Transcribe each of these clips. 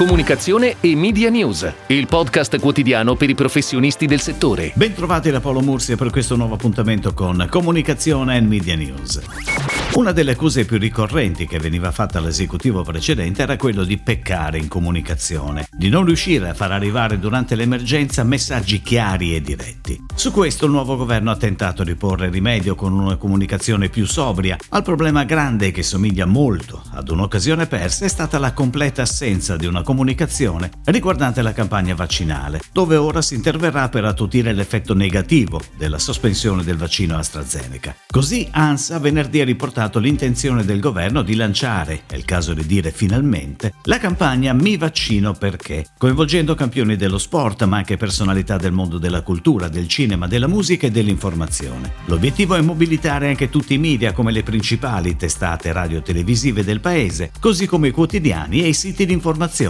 Comunicazione e Media News, il podcast quotidiano per i professionisti del settore. Bentrovati da Paolo Mursia per questo nuovo appuntamento con Comunicazione e Media News. Una delle accuse più ricorrenti che veniva fatta all'esecutivo precedente era quello di peccare in comunicazione, di non riuscire a far arrivare durante l'emergenza messaggi chiari e diretti. Su questo il nuovo governo ha tentato di porre rimedio con una comunicazione più sobria al problema grande che somiglia molto ad un'occasione persa è stata la completa assenza di una comunicazione riguardante la campagna vaccinale, dove ora si interverrà per attutire l'effetto negativo della sospensione del vaccino AstraZeneca. Così ANSA venerdì ha riportato l'intenzione del governo di lanciare, è il caso di dire finalmente, la campagna Mi vaccino perché, coinvolgendo campioni dello sport ma anche personalità del mondo della cultura, del cinema, della musica e dell'informazione. L'obiettivo è mobilitare anche tutti i media come le principali testate radio-televisive del paese, così come i quotidiani e i siti di informazione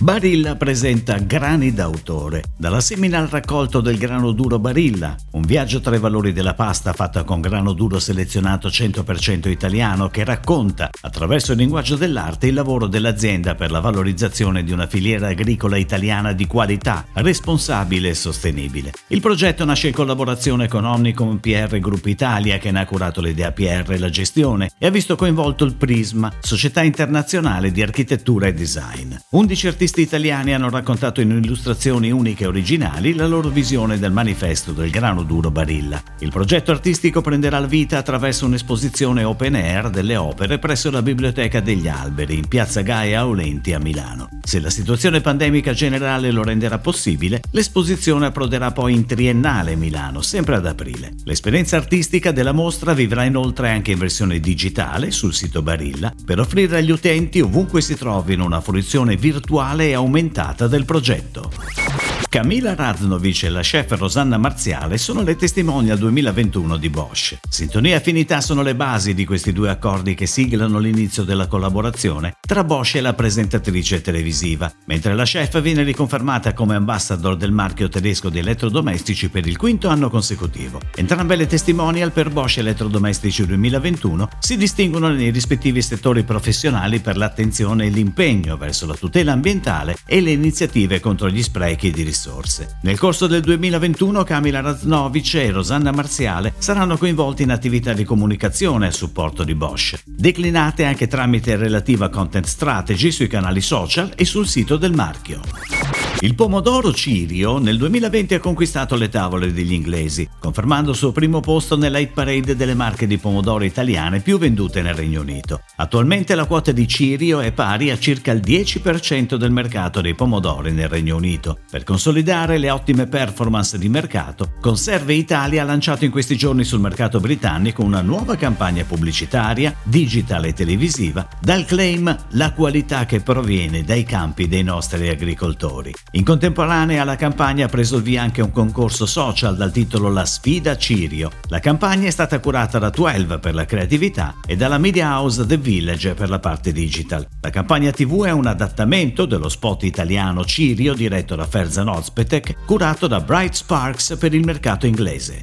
Barilla presenta Grani d'autore, dalla semina al raccolto del grano duro Barilla, un viaggio tra i valori della pasta fatta con grano duro selezionato 100% italiano che racconta, attraverso il linguaggio dell'arte, il lavoro dell'azienda per la valorizzazione di una filiera agricola italiana di qualità, responsabile e sostenibile. Il progetto nasce in collaborazione con Omnicom PR Group Italia che ne ha curato l'idea PR e la gestione e ha visto coinvolto il Prisma, società internazionale di architettura e design. 11 artisti artisti italiani hanno raccontato in illustrazioni uniche e originali la loro visione del manifesto del grano duro Barilla. Il progetto artistico prenderà la vita attraverso un'esposizione open air delle opere presso la Biblioteca degli Alberi in Piazza Gaia Aulenti a Milano. Se la situazione pandemica generale lo renderà possibile, l'esposizione approderà poi in Triennale Milano, sempre ad aprile. L'esperienza artistica della mostra vivrà inoltre anche in versione digitale sul sito Barilla per offrire agli utenti ovunque si trovino una fruizione virtuale e aumentata del progetto. Camila Raznovic e la chef Rosanna Marziale sono le testimonial 2021 di Bosch. Sintonia e affinità sono le basi di questi due accordi che siglano l'inizio della collaborazione tra Bosch e la presentatrice televisiva, mentre la chef viene riconfermata come ambassador del marchio tedesco di elettrodomestici per il quinto anno consecutivo. Entrambe le testimonial per Bosch Elettrodomestici 2021 si distinguono nei rispettivi settori professionali per l'attenzione e l'impegno verso la tutela ambientale e le iniziative contro gli sprechi di risorse risorse. Nel corso del 2021 Camila Raznovic e Rosanna Marziale saranno coinvolti in attività di comunicazione a supporto di Bosch, declinate anche tramite relativa content strategy sui canali social e sul sito del marchio. Il pomodoro Cirio nel 2020 ha conquistato le tavole degli inglesi, confermando il suo primo posto nella hit parade delle marche di pomodoro italiane più vendute nel Regno Unito. Attualmente la quota di Cirio è pari a circa il 10% del mercato dei pomodori nel Regno Unito. Per consolidare le ottime performance di mercato, Conserve Italia ha lanciato in questi giorni sul mercato britannico una nuova campagna pubblicitaria, digital e televisiva, dal claim La qualità che proviene dai campi dei nostri agricoltori. In contemporanea alla campagna ha preso il via anche un concorso social dal titolo La sfida Cirio. La campagna è stata curata da 12 per la creatività e dalla Media House The Village per la parte digital. La campagna TV è un adattamento dello spot italiano Cirio diretto da Ferzan Ozpetek, curato da Bright Sparks per il mercato inglese.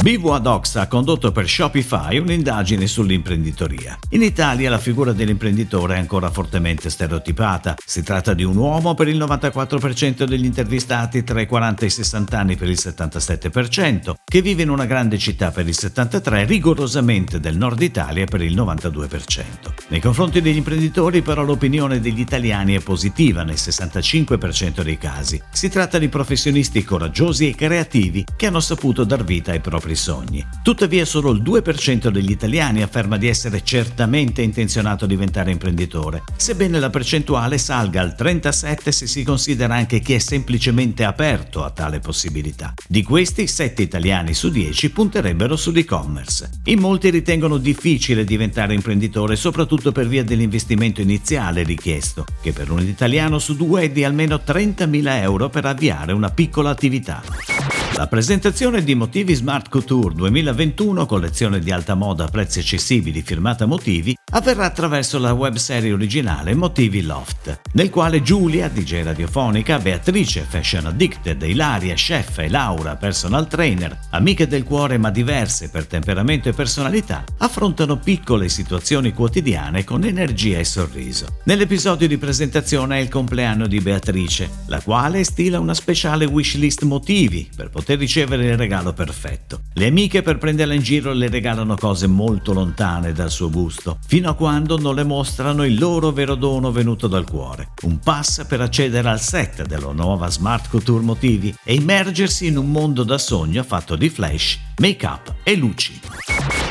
Bivo Adox ha condotto per Shopify un'indagine sull'imprenditoria. In Italia la figura dell'imprenditore è ancora fortemente stereotipata. Si tratta di un uomo per il 94% degli intervistati tra i 40 e i 60 anni per il 77%, che vive in una grande città per il 73%, rigorosamente del nord Italia per il 92%. Nei confronti degli imprenditori però l'opinione degli italiani è positiva nel 65% dei casi. Si tratta di professionisti coraggiosi e creativi che hanno saputo dar vita ai propri sogni. Tuttavia solo il 2% degli italiani afferma di essere certamente intenzionato a diventare imprenditore, sebbene la percentuale salga al 37% se si considera anche chi è semplicemente aperto a tale possibilità. Di questi, 7 italiani su 10 punterebbero sull'e-commerce. In molti ritengono difficile diventare imprenditore soprattutto per via dell'investimento iniziale richiesto, che per un italiano su due è di almeno 30.000 euro per avviare una piccola attività. La presentazione di Motivi Smart Couture 2021, collezione di alta moda a prezzi accessibili firmata Motivi, avverrà attraverso la webserie originale Motivi Loft, nel quale Giulia, DJ radiofonica Beatrice, fashion addicted, Ilaria, chef e Laura, personal trainer, amiche del cuore ma diverse per temperamento e personalità, affrontano piccole situazioni quotidiane con energia e sorriso. Nell'episodio di presentazione è il compleanno di Beatrice, la quale stila una speciale wishlist motivi per poter ricevere il regalo perfetto. Le amiche per prenderla in giro le regalano cose molto lontane dal suo gusto, fino a quando non le mostrano il loro vero dono venuto dal cuore. Un pass per accedere al set della nuova Smart Couture Motivi e immergersi in un mondo da sogno fatto di flash, make-up e luci.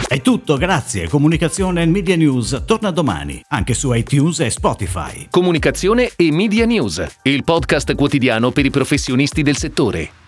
È tutto, grazie. Comunicazione e Media News torna domani, anche su iTunes e Spotify. Comunicazione e Media News, il podcast quotidiano per i professionisti del settore.